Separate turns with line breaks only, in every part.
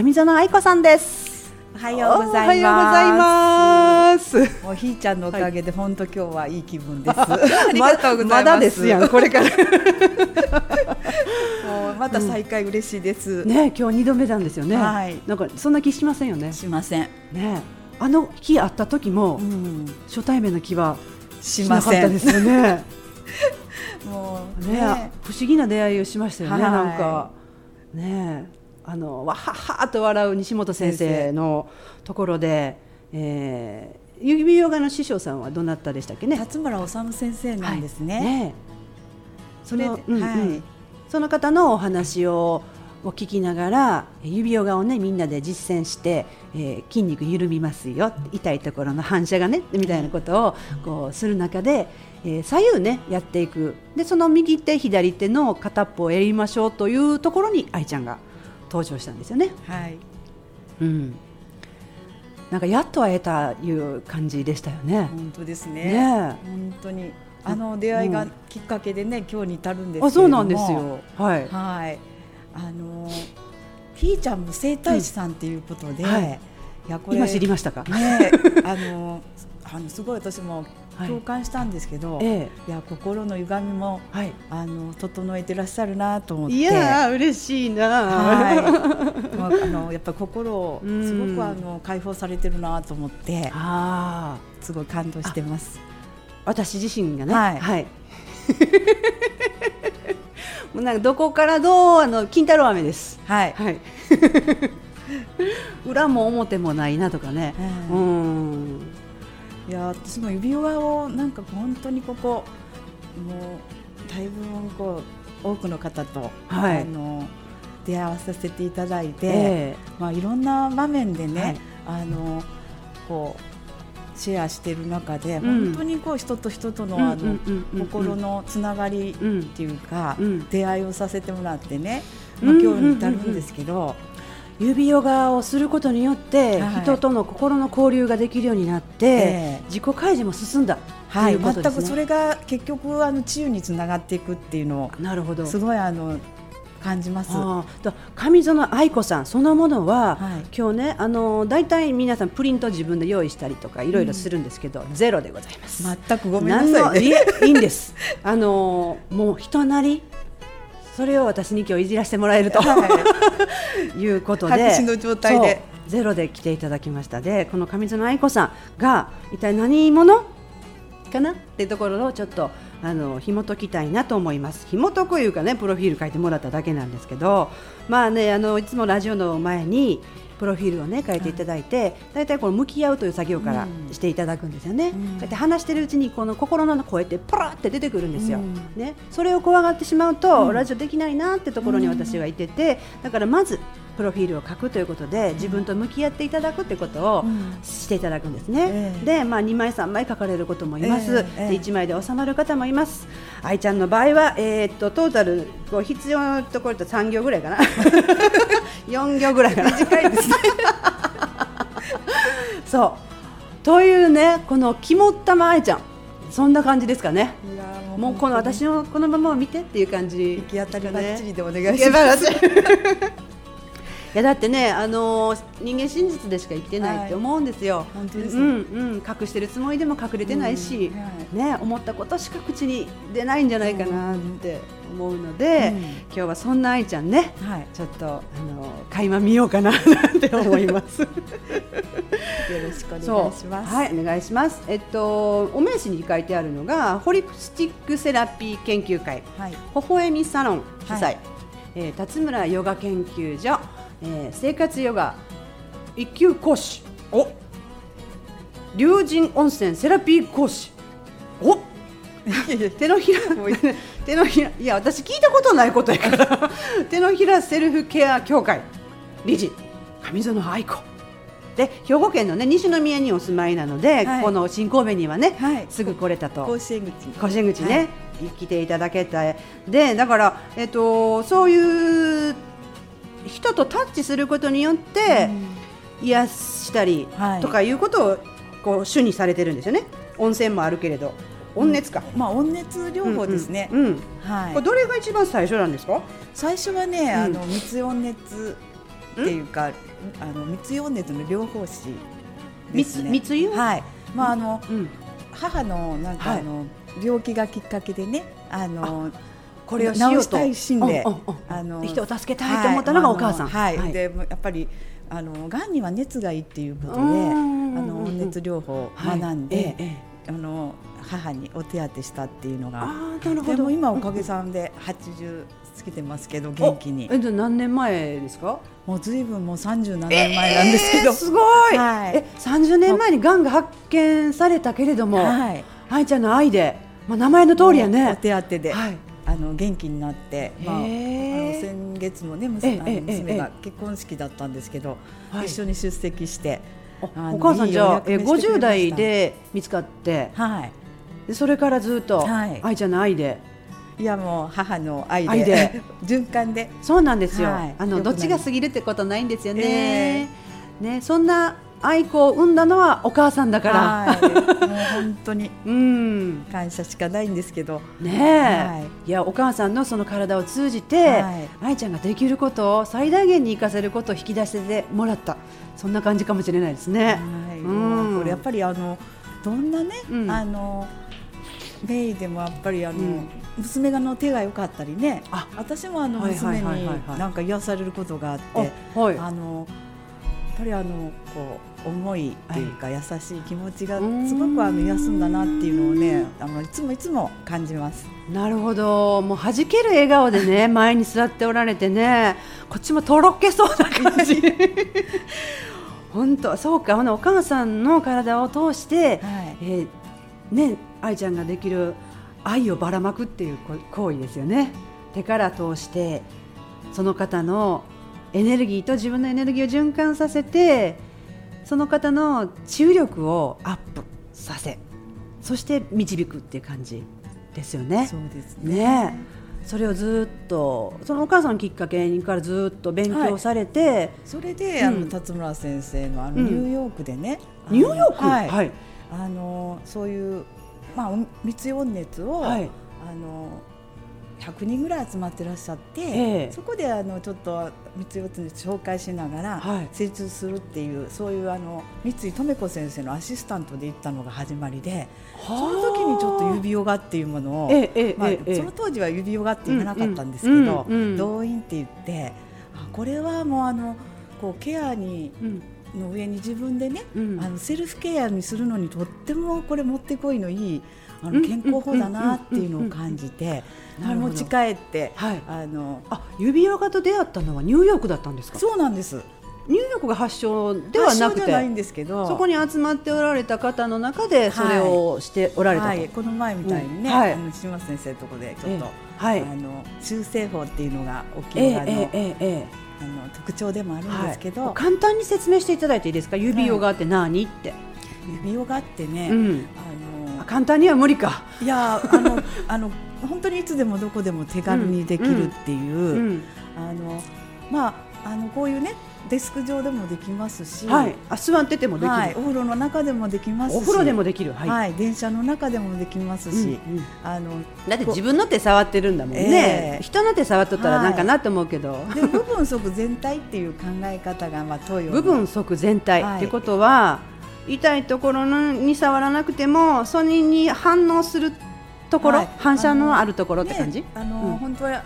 上園愛子さんです
おはようございます。
おはようございます
もうひーちゃんのおかげで本当今日はいい気分です。ありがとうございます。
まだですやん これから
もうまた再会嬉しいです。
ね今日二度目なんですよね、
はい
なんかそんな気しませんよね
しません。
ねあの日会った時も、
うん。
初対面の気は
し
しな
ません。
かったですよね
もう
ね
ね。
不思議な出会いをしましたよね、
はい
なんかねあのわははと笑う西本先生のところで、えー、指ヨガの師匠さんはどなたでしたっけね？
辰村治先生なんですね。
ねその
それで、
うんうん。
はい。
その方のお話をを聞きながら指ヨガをねみんなで実践して、えー筋肉緩みますよ痛いところの反射がねみたいなことをこうする中で、えー左右ねやっていく。でその右手左手の片っぽをやりましょうというところに愛ちゃんが登場したんですよね。
はい。
うん、なんかやっと会えたいう感じでしたよね。
本当です
ね
ね。本当にあの出会いがきっかけでね今日に至るんですけれども。
あそうなんですよ。はい。
はい、あのひーちゃんも整体師さんっていうことで、
うんはい
いやこれ
今知りましたか？
ねあのあのすごい私も
はい
共感したんですけど、
え
い、や心の歪みも
えはい。
あの整えてらっしゃるなと思って。
いやー嬉しいな
はい、まああのやっぱり心を
うん
すごくあの解放されてるなと思って
ああ、
すごい感動してます。
私自身がね、
はい
もうなんかどこからどうあの金太郎飴です。
はい。
はい。裏も表もないなとかね。う
うん
ん。
いや私も指輪をなんか本当にここもうだいぶこう多くの方と、
はい。
あの出会わさせていただいて、
え
まあいろんな場面でね、
はい。
あのこうシェアしている中で、
うん。
本当にこう人と人との
うん
あの
うんうんうんうん。
心のつながり
うん
っていうか、
うん。
出会いをさせてもらってね、
うん。
まあ今日に至るんですけど、
指ヨガをすることによって、
はい
人との心の交流ができるようになって、
ええ
自己開示も進んだ
はい、
ということですね。
全くそれが結局あの治癒につながっていくっていうのを
なるほど。
すごいあの感じます。
上園愛子さんそのものは、
い。
今日ねあの大体皆さんプリント自分で用意したりとかいろいろするんですけど、ゼロでございます。
全くごめんな
何
さい、ね。
いいんです。あのもう人なりそれを私に今日いじらせてもらえると、、
はい。
うことで
白紙の状態で。
ゼロで来ていただきました。でこの上園愛子さんが一体何者？かな？っていうところをちょっとあの紐解きたいなと思います。紐解くいうかねプロフィール書いてもらっただけなんですけどまあねあのいつもラジオの前にプロフィールをね書いていただいて、だい。たいこの向き合うという作業から
うん。
していただくんですよね、
ん。
こうやって話してるうちにこの心の声ってパラって出てくるんですよ、
うん。
ね、それを怖がってしまうと、
うん。
ラジオできないなってところに私はいてて、だからまずプロフィールを書くということで自分と向き合っていただくということを
うん。
していただくんですね、
ええ。
で、まあ、2枚3枚書かれることもいます、
ええええ。
で1枚で収まる方もいます。愛ちゃんの場合は、えーっとトータルこう必要なところと3行ぐらいかな。4行ぐらいかな。短いですね。そう。というねこの肝っ玉愛ちゃん。そんな感じですかね。もうこの私のこのままを見てっていう感じ。
行き当たりばっちりでお願いします。
いやだってね、あのー人間真実でしか生きてないって思うんですよ。
本当です
うんうん、隠してるつもりでも隠れてないし、
うんは
ね思ったことしか口に出ないんじゃないかなって思うので、
うん
今日はそんな愛ちゃんね、
はい。
ちょっとあのー垣間見ようかななんて思います。
よろしくお願いします。
はい、お願いします。えっとお名刺に書いてあるのがホリスティックセラピー研究会。
はい。
微笑みサロン主催、
はい
えー辰村ヨガ研究所、えー生活ヨガ一級講師。お。龍神温泉セラピー講師。お。手のひら手のひらいや私聞いたことないことやから。手のひらセルフケア協会。理事。上園愛子。で兵庫県のね西宮にお住まいなので、
はい。
この新神戸にはね、
はい。
すぐ来れたと。
甲子園口。
甲子園口ね、
はい。
来ていただけたでだから、えっと、そういう人とタッチすることによって、癒したり
はい。
とかいうことをこう主にされてるんですよね。温泉もあるけれど。温熱か、
まあ温熱療法ですね。
うんうんうん。
はい。
これ。どれが一番最初なんですか？
最初はね、
うん。
あの密温熱いうかあの密輸熱の療法士ですね。
密輸
はい。まああの、
うん、
母のなんかあの、病気がきっかけでねあの
これを
治したい一心であの
人を助けたいと思ったのがお母さん。
はい、
はい
でやっぱりあの癌には熱がいいっていうことで、あの温熱療法を学ん
はい
で、あの母にお手当てしたっていうのが。
ああなるほど。
でも今おかげさんで80過ぎてますけど元気に
おえじゃあ何年前ですか？
もうずいぶんもう37年前なんですけど、
えーすごい。
はい
え30年前に癌が発見されたけれども、
はい
愛ちゃんの愛で、まあ名前の通りや
お
ね。
手当てで、
はい。
あの元気になって、まあ、あの先月もね
え
娘娘が
え
結婚式だったんですけど、
はい。
一緒に出席して、
お母さんじゃあえ
お役目してくれました。
50代で見つかって、
はい、
でそれからずっと
はい。
愛ちゃんの愛で。
いやもう母の愛で
愛で。
循環で。
そうなんですよ。
はい。
あのどっちが過ぎるってことないんですよね。ね、そんな愛子を産んだのはお母さんだから。
はい、もう本当に。
うん。
感謝しかないんですけど、
ね
い。
やお母さんのその体を通じて、
はい。
愛ちゃんができることを最大限に生かせることを引き出してもらった。そんな感じかもしれないですね。
はい、
うん。
これやっぱりあのどんなね、
うん。
あのメイでもやっぱりあの、
うん。
娘がの手が良かったりね。
あ。
私もあの娘になんか癒されることがあって、
あ
のぱりあのこう思いっていうか、優しい気持ちが
うん
すごくあの癒すんだなっていうのをねあのいつもいつも感じます。
なるほど、もう弾ける笑顔でね 前に座っておられてね、こっちもとろけそうな感じ。本当そうか、ほなお母さんの体を通して、
はい
えーね愛ちゃんができる愛をばらまくっていうこ行為ですよね。手から通してその方のエネルギーと自分のエネルギーを循環させてその方の治癒力をアップさせそして導くっていう感じですよね。
そうですね。
ね。それをずっとそのお母さんのきっかけからずっと勉強されて、
それで、
うん。
あの辰村先生のあの
うん。
ニューヨークでね、あの
ニューヨーク？
はい、
はい。
あのそういうまあ密温熱を、
はい。
あの100人ぐらい集まってらっしゃって、
ええ。
そこであのちょっと密温熱紹介しながら
はい。
成長するっていう、そういうあの三井留子先生のアシスタントで行ったのが始まりで、その時にちょっと指ヨガっていうものを、
ええええ
まあ
ええ。
その当時は指ヨガって言わなかったんですけど、動員って言ってあこれはもうあのこうケアに
うん。
の上に自分でね、
うん。
あのセルフケアにするのにとってもこれ持ってこいのいいあ
うん
の健康法だなっていうのを感じて持ち帰って、
はい。
あの
あ指輪がと出会ったのはニューヨークだったんですか？
そうなんです。
ニューヨークが発祥ではなく
発祥じゃないん
て
ですけど。
そこに集まっておられた方の中でそれをしておられたと、
はい、この前みたいにね、
うん。はい。
あの島先生のとこでちょっと、
ええ。はい。
あの修正法っていうのが沖
ええ
縄の,、
ええええ
あの特徴でもあるんですけど、
はい、簡単に説明していただいていいですか？指ヨガって何って、
指輪があってね、
うん、
あの
簡単には無理か、
いやあの あの本当にいつでもどこでも手軽にできるっていう、
うん
あのまああのこういうねデスク上でもできますし、
はい、あ座っててもできる、
はい。お風呂の中でもできますし、
お風呂でもできる、は
はい。い、電車の中でもできますし、
うんうん。
あの
だって自分の手触ってるんだもんね、
ええ。
人の手触っとったら
はい。
なんかなと思うけど、
で部分即全体っていう考え方がまあ東洋の。
部分即全体、
はい
ってことは痛いところのに触らなくてもそれに反応するところ、
はい。
反射のあるところって感じ、
ねあの、
うん。
本当は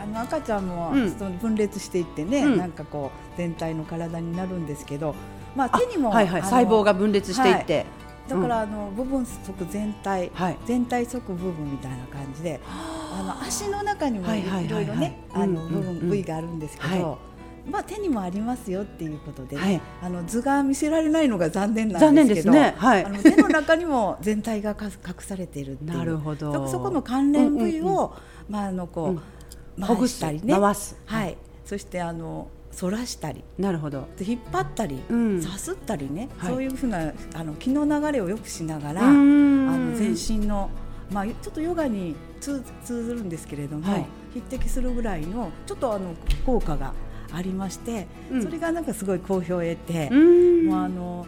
あの赤ちゃんも、
うん。
その分裂していってね、
うん。
なんかこう全体の体になるんですけど、まあ手にも
はいはい、細胞が分裂していって、
だから、あの部分即全体、
はい。
全体即部分みたいな感じで、あ。の足の中にも
はいはいはいはい
い。ろいろね、あの
うん。
部分部位があるんですけど。
は
まあ手にもありますよっていうことでね、
はい。
あの図が見せられないのが残念なんですけど、
ね。はい。
あの手の中にも全体がか隠されているっていう。
なるほど。
そそこの関連部位を、まああのこう、
うん。ほぐす
回したりね、
回す。
はい、そしてあの反らしたり。
なるほど。
で引っ張ったり、
うん。
さすったりね、
はい。
そういうふうなあの気の流れをよくしながら、
う
あ
ん
の全身の、まあ、ちょっとヨガに通通ずるんですけれども、
はい。
匹敵するぐらいのちょっとあの効果がありまして、
うん。
それがなんかすごい好評を得て、
うん。
もうあの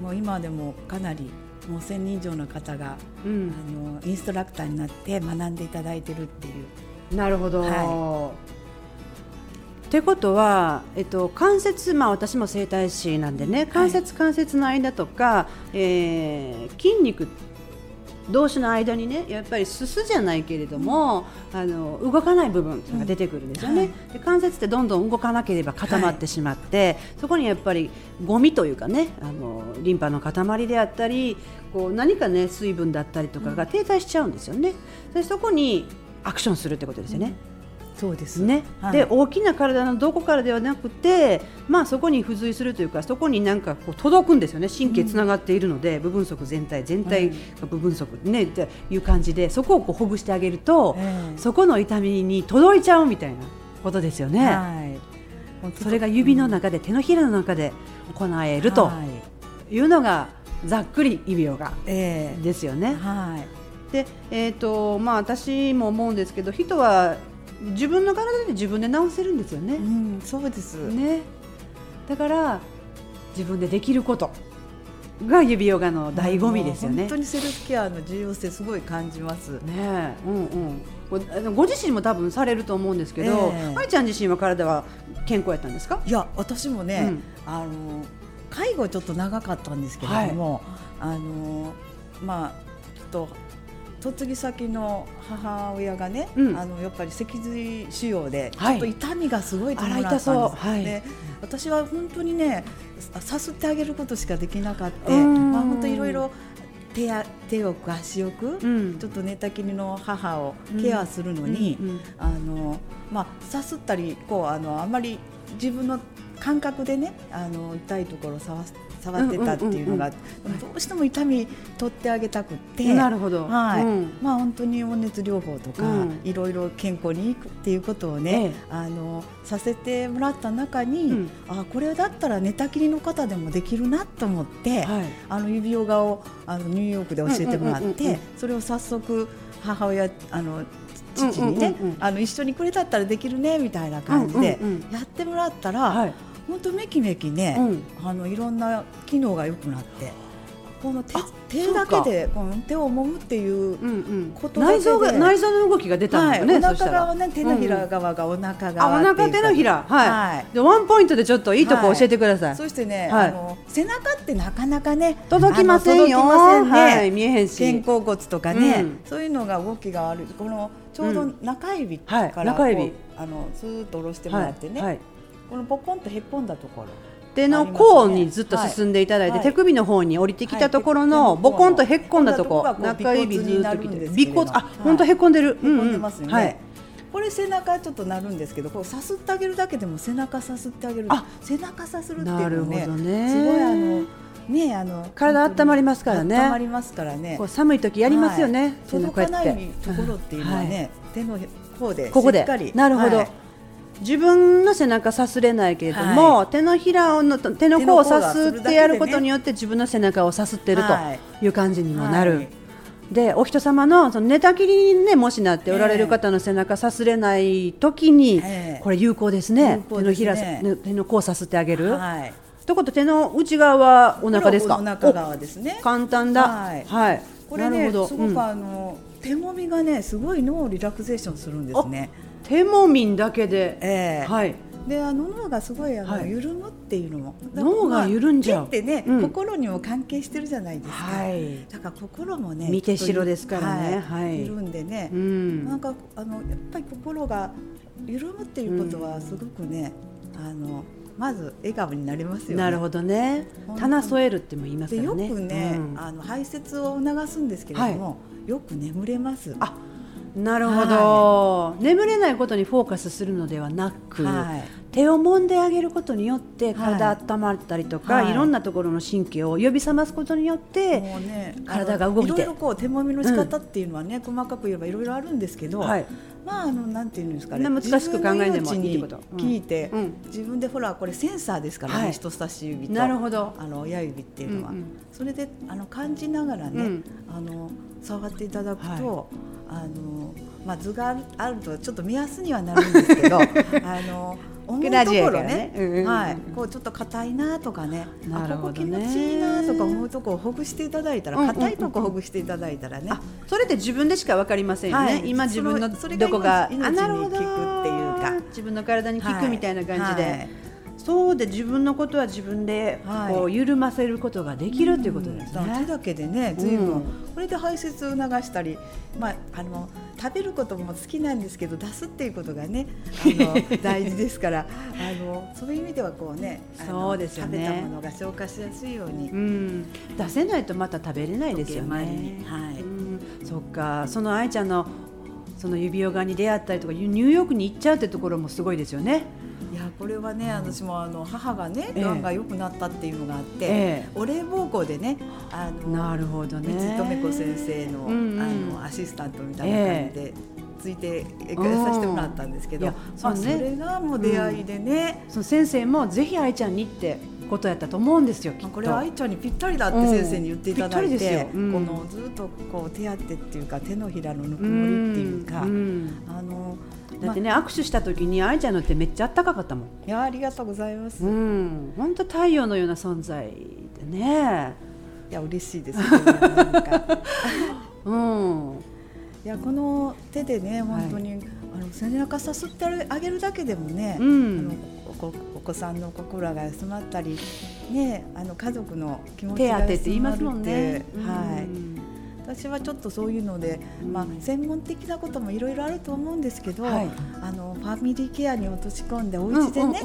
もう今でもかなりもう1000人以上の方が、
うん。
あのインストラクターになって学んでいただいてるっていう。
なるほど、
は
ってことは、えっと、関節、まあ、私も整体師なんでね関節関節の間とか、えー筋肉同士の間にねやっぱりすすじゃないけれども、あの動かない部分が出てくるんですよね、で関節ってどんどん動かなければ固まってしまって、そこにやっぱりゴミというかねあのリンパの塊であったりこう何かね水分だったりとかが停滞しちゃうんですよね。でそこにアクションするってことですよね。
そうです
ね、
はい。
で大きな体のどこからではなくて、まあ、そこに付随するというかそこになんかこう届くんですよね。神経つながっているので、部分足全体全体が部分足ねっていう感じでそこをこうほぐしてあげると、
ええ。
そこの痛みに届いちゃうみたいなことですよね。
はい。
それが指の中で、手のひらの中で行えると
はい。
いうのがざっくり指ヨガ
ええ。
ですよね。
はい。
で、えーとまあ、私も思うんですけど人は自分の体で自分で治せるんですよね。
うん、そうです。
ね、だから自分でできることが指ヨガの醍醐味ですよね
本当。にセルフケアの重要性すごい感じます。
ねえうんうんご自身も多分されると思うんですけど、
ええ
愛ちゃん自身は体は健康やったんですか？
いや、私もね、
うん
あの介護ちょっと長かったんですけれども、あのまあと嫁ぎ先の母親がね、
うん。
あのやっぱり脊髄腫償でち
はい。
ょっと痛みがすごい伴ったんです。
はい。
で私は本当にねささすってあげることしかできなかった。
うん。
まあ本当いろいろ手や手を足置く、
うん。
ちょっと寝たきりの母をケアするのに、
うん。うん。
あのまあさすったりこうあのあまり自分の感覚でねあの痛いところを触す触ってたっていうのが、
うん
でもどうしても痛み取ってあげたくって。
なるほど。
はい。
うん。
まあ本当に温熱療法とか、
うん。
いろいろ健康にいくっていうことをね、
ええ。
あのさせてもらった中に、
うん。
あこれだったら寝たきりの方でもできるなと思って、
はい。
あの指ヨガをあのニューヨークで教えてもらっ
うんうんうんうん
てそれを早速母親あの父にね、
うんうんうんうん
あの一緒にこれだったらできるねみたいな感じで
うんうんうん。
やってもらったら、
はい。
本当めきめきね、
うん。
あのいろんな機能が良くなってこの手
あ
手だけでこの手を揉むっていう。
うんうん。
ことだけで
内臓が内臓の動きが出たん
はい、
だよね。
お
そしたら。
腹側ね手のひら側がお腹
あ、お
側っていうか。
腹手のひら、はい、
はい。
でワンポイントでちょっといいとこ教えてください。
そしてね、
はい。
あの背中ってなかなかね
届きませんよ。
届きませんね、
はい、見えへんし。
肩甲骨とかね、
うん。
そういうのが動きが悪いこのちょうど中指か
はい
ら
中指。
こうあのスーッと下ろしてもらってね、
はいはい
このポコンとへっこんだところ。
手の甲にずっと進んでいただいて、
はい。
手首の方に降りてきたところの、
はい。
ボコンとへっこんだとこ中指ずっときて
尾骨
あ、
はい。
本当へっこんでる。
へっこんでますよね、
はい。
これ背中ちょっとなるんですけどこうさすってあげるだけでも背中さすってあげる。
あ。
背中さするっていう
なる
のね
ほどね。
すごいあのねあの
体温まりますからね。
温まりますからね。
こう寒い時やりますよね、
届かないところっていうのはね、手の方で
ここで。
しっかり。
なるほど、
はい
自分の背中さすれないけれども、
は
手のひらをの手の甲をさすってやることによって自分の背中をさすってる
はい。
という感じにもなる。
はい。
でお人様のその寝たきりに、ね、もしなっておられる方の背中さすれない時に、
ええ。
これ有効ですね。
有効ですね。
手のひらね手の甲をさすってあげる。
はい。
ということで手の内側はお腹ですか？
お腹側ですね。
お簡単だ。
はい。
はい、
これね
なるほど。うん。
すごくあの、手もみがねすごい脳をリラクゼーションするんですね。
手もみんだけで、
ええ。
はい。
であの脳がすごいあの、
はい。
緩むっていうのも。
脳が緩んじゃう。
手ってね、
うん。
心にも関係してるじゃないですか、
はい。
だから心もね
見て代ですからね。
はい
はい。
緩んでね、
うん。
なんかあのやっぱり心が緩むっていうことはすごくね、あのまず笑顔になりますよね。
なるほどね。棚添えるっても言います
でよくね、
うん。
あの排泄を促すんですけれども、よく眠れます。
あなるほど、眠れないことにフォーカスするのではなく、
はい
手を揉んであげることによって体
はい。
温まったりとか、
はい。
い、ろんなところの神経を呼び覚ますことによって、
ね、
体が動いて。
いろいろこう手もみの仕方っていうのはね、細かく言えばいろいろあるんですけど、
はい。
まああのなんていうんですかね、
難しく考えんでもいいこと。
聞いて、
うん。うん。
自分でほらこれセンサーですからね、
はい。
人差し指と
なるほど。
あの親指っていうのは、
うんうん。
それであの感じながらね、
うん。
あの触っていただくと、あのまあ図があるあるとちょっと目安にはなるんですけど、あの思うところ
ね。
ね、はい、こうちょっと硬いなとかね、
なる
あここ気持ちいいなとか思うとこをほぐしていただいたら、硬いとこほぐしていただいたらね。
あそれって自分でしかわかりませんよね、
はい。
今自分のどこが
命命に効くっていうか。
自分の体に効くみたいな感じで、
はい
そうで自分のことは自分で
はい。
こう緩ませることができるっていうことです
うん。手
ね。
だけでね随分、
うん
これで排泄を促したり、まあ、あの食べることも好きなんですけど出すっていうことがねあの 大事ですからあのそういう意味ではこうね
そうですよね。
食べたものが消化しやすいように、
うん、出せないとまた食べれないですよね。
に。はい。
うん、そっか、その愛ちゃんのその指輪がに出会ったりとかニューヨークに行っちゃうってところもすごいですよね。
いやこれはね私もあの母がね
ええ。
がんが良くなったっていうのがあって、
え
お礼奉公でねあの
なるほどね。
三留子先生の,、
うんうん。
あのアシスタントみたいな感じで、ついてえさせてもらったんですけど、まあ、
そ
れがもう出会いでね、
その先生もぜひ愛ちゃんにってことやったと思うんですよ。きっと。
これは愛ちゃんにぴったりだって先生に言っていただいて、
うん。
このずっとこう手当てっていうか手のひらのぬくもりっていうか、
ん。
あの
だってね、握手した時に愛ちゃんの手めっちゃあったかかったもん。
いやありがとうございます。
うん、本当太陽のような存在でね。
いや嬉しいですね。なんか
うん。
いやこの手でね本当に、あの背中さすってあげるだけでもね、
うん
あのお子さんの心が休まったりねあの家族の気持ちが休まる。ってはい。
うん
私はちょっとそういうので、
うん
まあ専門的なこともいろいろあると思うんですけど、
はい。
あのファミリーケアに落とし込んでお家でね、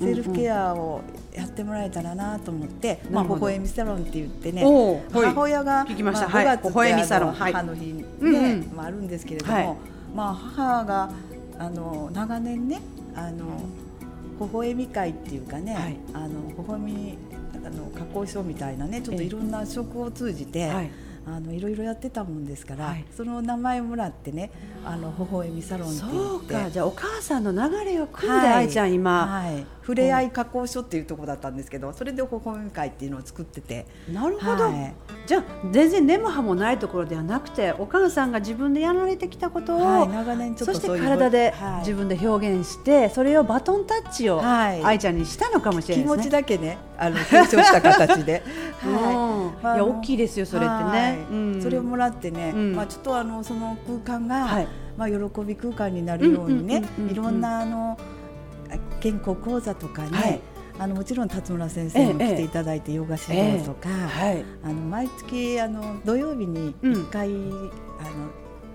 セルフケアをやってもらえたらなと思って、まあ微笑みサロンって言ってね。母親が、
聞きました。
あ
はい。
5月って母の日ね、
うんうん。
まああるんですけれども、
はい。
まあ母があの長年ねあの微笑み会っていうかね、
はい。
あの微笑みあの加工所みたいなねちょっといろんな職を通じて、
はい
あのいろいろやってたもんですから、
はい。
その名前をもらってねあの微笑みサロンって
そうか、じゃあお母さんの流れを組んで、
はい。
愛ちゃん今、
はい、ふれあい加工所っていうところだったんですけどそれで微笑み会っていうのを作ってて。
なるほど、
はい。
じゃあ全然根も葉もないところではなくてお母さんが自分でやられてきたことを、
はい、長年ちょっ
そして
とそういう
体で
はい。
自分で表現して、それをバトンタッチを
はい。
愛ちゃんにしたのかもしれ
気持ち
ないですね。
だけねあの継承した形で、
うん。
はい
いや大きいですよそれってね
それをもらってね、
うん。
まあちょっとあのその空間が、
はい。
まあ喜び空間になるようにねいろんなあの健康講座とかね、
はい。
あのもちろん辰村先生にも来ていただいてヨガ指導とか、
はい。
あの毎月あの土曜日に
うん。
1回、あの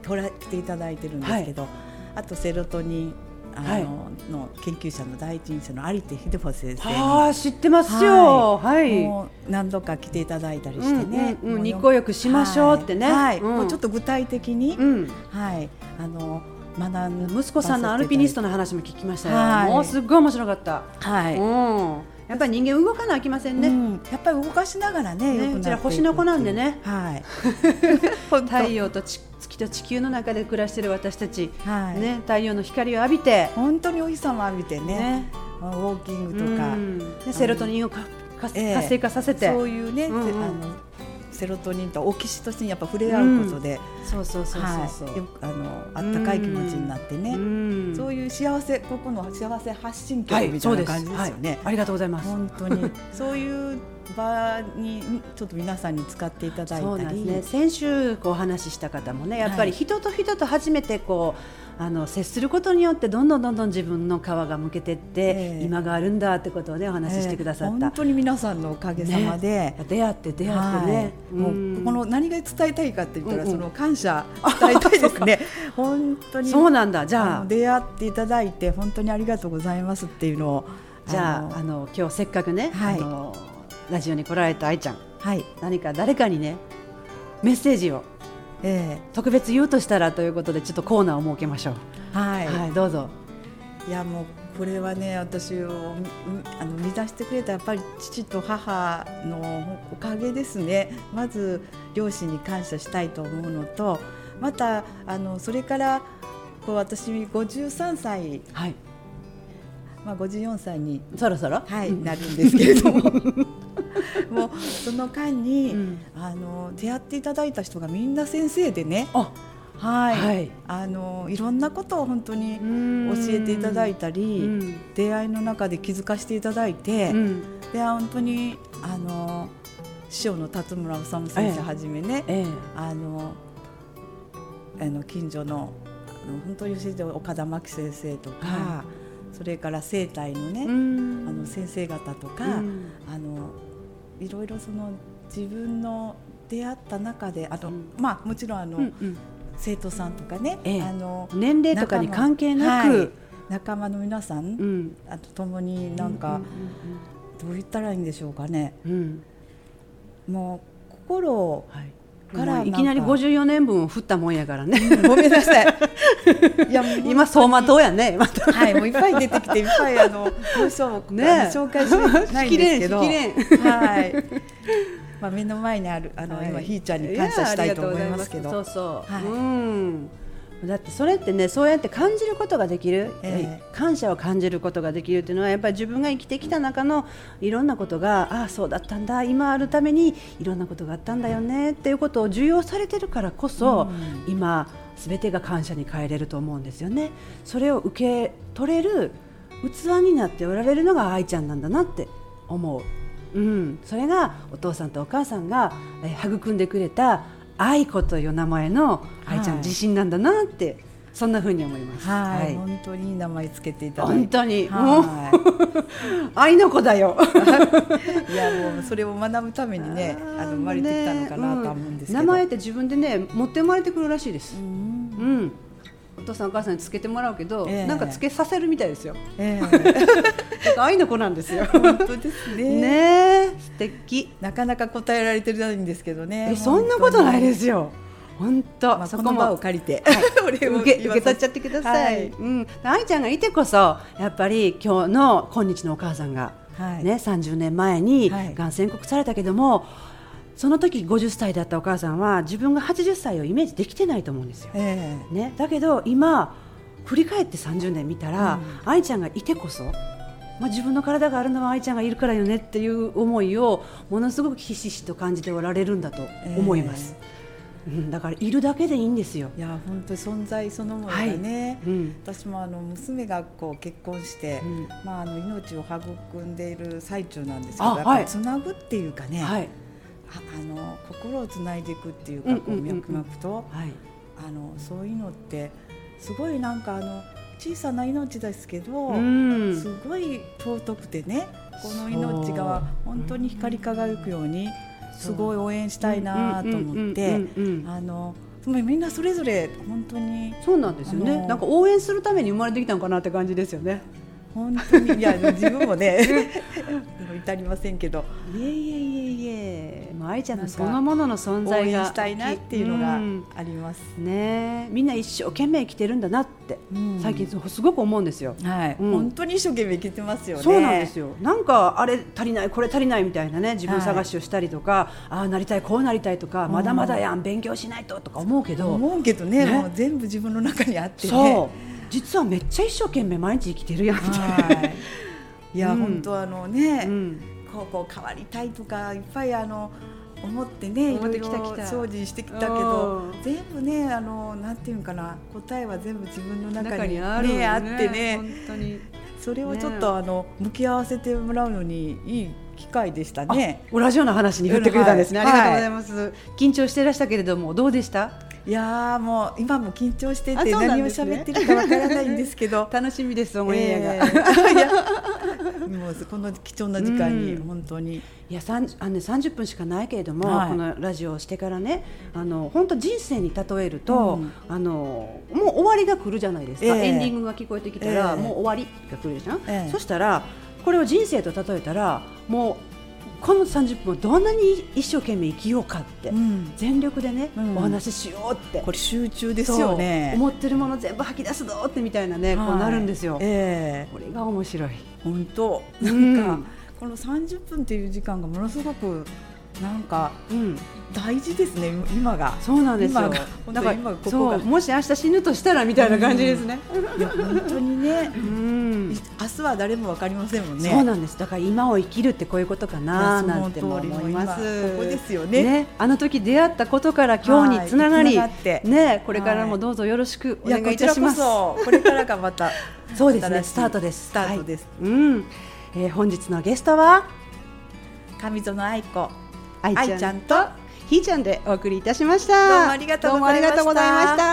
ほら来ていただいてるんですけど、あとセロトニンあの、
はい。
の研究者の第一人者の有手秀穂先生
あ知ってますよ。はい、
もう何度か来ていただいたりしてね、
うんうんうん。日光浴しましょうってね。
はい。はい
うん。
もうちょっと具体的に、
うん。
はい。あの学ん
息子さんのアルピニストの話も聞きましたよ、
はい。
もうすっごい面白かった、
はい、
うん、やっぱり人間動かなあきませんね、
うん。やっぱり動かしながらね
ね
良くなっていく
う。ちら星の子なんでね。
はい。
太陽とち月と地球の中で暮らしている私たち、
はい、
ね、太陽の光を浴びて、
本当にお日様浴びてね
ね。
ウォーキングとか、
うん。でセロトニンを活性化させて、
そういうね、
うんうん。
せあのセロトニンとオキシトシンやっぱ触れ合うことで、
そうそうそうそうそう、
はい、よくあのあったかい気持ちになってね、
うん。
そういう幸せここの幸せ発信曲
はい
みたいうな感じですよね。
はいありがとうございます。
本当に。そういう場にちょっと皆さんに使っていただいたり、
ね。先週こうお話しした方もねやっぱり人と人と初めてこうあの接することによってどんどんどんどん自分の皮がむけてって、
ええ。
今があるんだってことをねお話ししてくださった、
えー本当に皆さんのおかげさまで、
出会って出会ってね、
はい。もうこの何が伝えたいかって言ったら、
うんうん。
その感謝伝えたいですね。本当に
そうなんだ。じ
あ
ゃあ
の出会っていただいて本当にありがとうございますっていうのを
じゃ
の
ああの今日せっかくね、
はい。
あのラジオに来られた愛ちゃん。
はい、
何か誰かにねメッセージを
え
特別言うとしたらということでちょっとコーナーを設けましょう。
ーはい、
はい、どうぞ。
いやもうこれはね私をうんあの満たしてくれたやっぱり父と母のおかげですね。まず両親に感謝したいと思うのとまたあのそれからこう私53歳、
はい。
まあ、54歳に、
そろそろ？
はい
うん
なるんですけれども。もうその間に、
うん。
あの出会っていただいた人がみんな先生でね。
あ
はい、
はい。
あのいろんなことを本当に
教
教えていただいたり、
うん。
出会いの中で気づかせていただいて、
うん。
で本当にあの師匠の辰村治先生はじめね、
ええ。
あのあの近所の本当に教えて岡田真紀先生とか、
は
それから生態のね、
うん。
あの先生方とか、
うん。
あのいろいろその自分の出会った中であと、
うん。
まあもちろんあの、
うんうん。
生徒さんとかね、
ええ。
あの
年齢とかに関係なく、
はい。仲間の皆さん、
うん。
あと共になんか、どう言ったらいいんでしょうかね。
うん。
もう心を
はい
から
いきなり
なんか。
54年分を振ったもんやからね。
ごめんなさい。いや
今走馬灯やねまた
はいもういっぱい出てきていっぱいあの文章を、
ね
紹介しないんですけど。はい。まあ目の前にあるあの、
はい。
今ひーちゃんに感謝したいと思いますけど。
そうそう、
はい。
うんだってそれってねそうやって感じることができる、
ええ。
感謝を感じることができるっていうのはやっぱり自分が生きてきた中のいろんなことがああそうだったんだ。今あるためにいろんなことがあったんだよね。っていうことを受容されてるからこそ、
うん。
今すべてが感謝に変えれると思うんですよね。それを受け取れる器になっておられるのが愛ちゃんなんだなって思う、うん、それがお父さんとお母さんが、えー育んでくれた愛子という名前の愛ちゃん
はい
自信なんだなって、そんな風に思います。
はい、本当にいい名前つけていただいて。
本当に。もう
は
愛の子だよ。
い、いやもうそれを学ぶためにねあの生まれてきたのかなとは思うんですけど、
名前って自分でね持って生まれてくるらしいです。
う。ん
父さんお母さんにつけてもらうけど、
ええ。
なんかつけさせるみたいですよ。
え
だから愛の子なんですよ。
え本当ですね。
ねえ。素敵。
なかなか答えられてないんですけどね。
えそんなことないですすよ。本当、
まあ、
そこも。
この場を借りて、お礼を
受け受け取っちゃってください。
はい。
うん、愛ちゃんがいてこそやっぱり今日の今日のお母さんが、
はい。
ね30年前に
はい。
がん宣告されたけども、その時50歳だったお母さんは自分が80歳をイメージできてないと思うんですよ。
え
ね、だけど今振り返って30年見たら、愛ちゃんがいてこそ、まあ、自分の体があるのは愛ちゃんがいるからよねっていう思いをものすごくひしひしと感じておられるんだと思います、うん、だからいるだけでいいんですよ。
え、いや本当に存在そのものがね、
うん。
私もあの娘がこう結婚して、
うん。
まあ、あの命を育んでいる最中なんですけど
はい。
つなぐっていうかね、
はい
ああの心をつないでいくっていうか、
うん
こう脈々と。
はい。
あのそういうのってすごいなんかあの小さな命ですけど、
うん。
すごい尊くてねこの命が本当に光り輝くようにすごい応援したいなと思ってあのみんなそれぞれ本当に
そうなんですよね、なんか応援するために生まれてきたのかなって感じですよね
本当にいや自分もね 至りませんけど。
いえいえいえいえ。もう愛ちゃんのそのものの存
応
在が
援したいなっていうのが
うん。
あります。
ね。えみんな一生懸命生きてるんだなって、
うん。
最近すごく思うんですよ。
はい、
うん。
本当に一生懸命生きてますよね。
そうなんですよ。なんかあれ足りないこれ足りないみたいなね自分探しをしたりとか、ああなりたいこうなりたいとか、まだまだやん勉強しないととか思うけど、
思うけどね
ね。
もう全部自分の中にあってね。
そう実はめっちゃ一生懸命毎日生きてるやんって、
はい。いや、
うん。
本当あのね、
うん。
こうこう変わりたいとかいっぱいあの思ってねいろいろ精進してきたけど
うん。
全部ねあのなんていうんかな答えは全部自分の中に,、ね、
あるよ
あってね。
本当に。
それをちょっと、あの向き合わせてもらうのにいい機会でしたね。
あ同じような話に振ってくれたんですね、
はい。
ありがとうございます、緊張していらしたけれどもどうでした？
いやーもう今も緊張して
あ
て何を喋ってるかわからないんですけど。
楽しみですオンエアが、
えーもうこの貴重な時間に
うん。
本当に、
いやさんあのね、30分しかないけれども、
はい。
このラジオをしてからねあの本当人生に例えると、
うん。
あのもう終わりが来るじゃないですか、
ええ。
エンディングが聞こえてきたら、
ええ。
もう終わりが来るじゃん、
ええ。
そしたらこれを人生と例えたらもうこの30分をどんなに一生懸命生きようかって、
うん。
全力でね、
うん。
お話ししようって
これ集中ですよね。
思ってるもの全部吐き出すぞってみたいなね、こうなるんですよ、
ええ。
これが面白い。
本当。
う
なんんか、この30分っていう時間がものすごくなんか
うん。
大事ですね今が。
そうなんですよ。だから
今ここが。
そうもし明日死ぬとしたらみたいな感じですね。
本当にね。
うん。
明日は誰もわかりませんもんね
そうなんです。だから今を生きるってこういうことかななんても思います。
ここですよね
あの時出会ったことから今日につながり、ねこれからもどうぞよろしくお願いいたします。
そこれからがまた
そうですね。スタートです。
スタートです、
はいうん。えー本日のゲストは
上園愛子
愛
愛ちゃんと
ひーちゃんでお送りいたし
ました
どうもありがとうございました。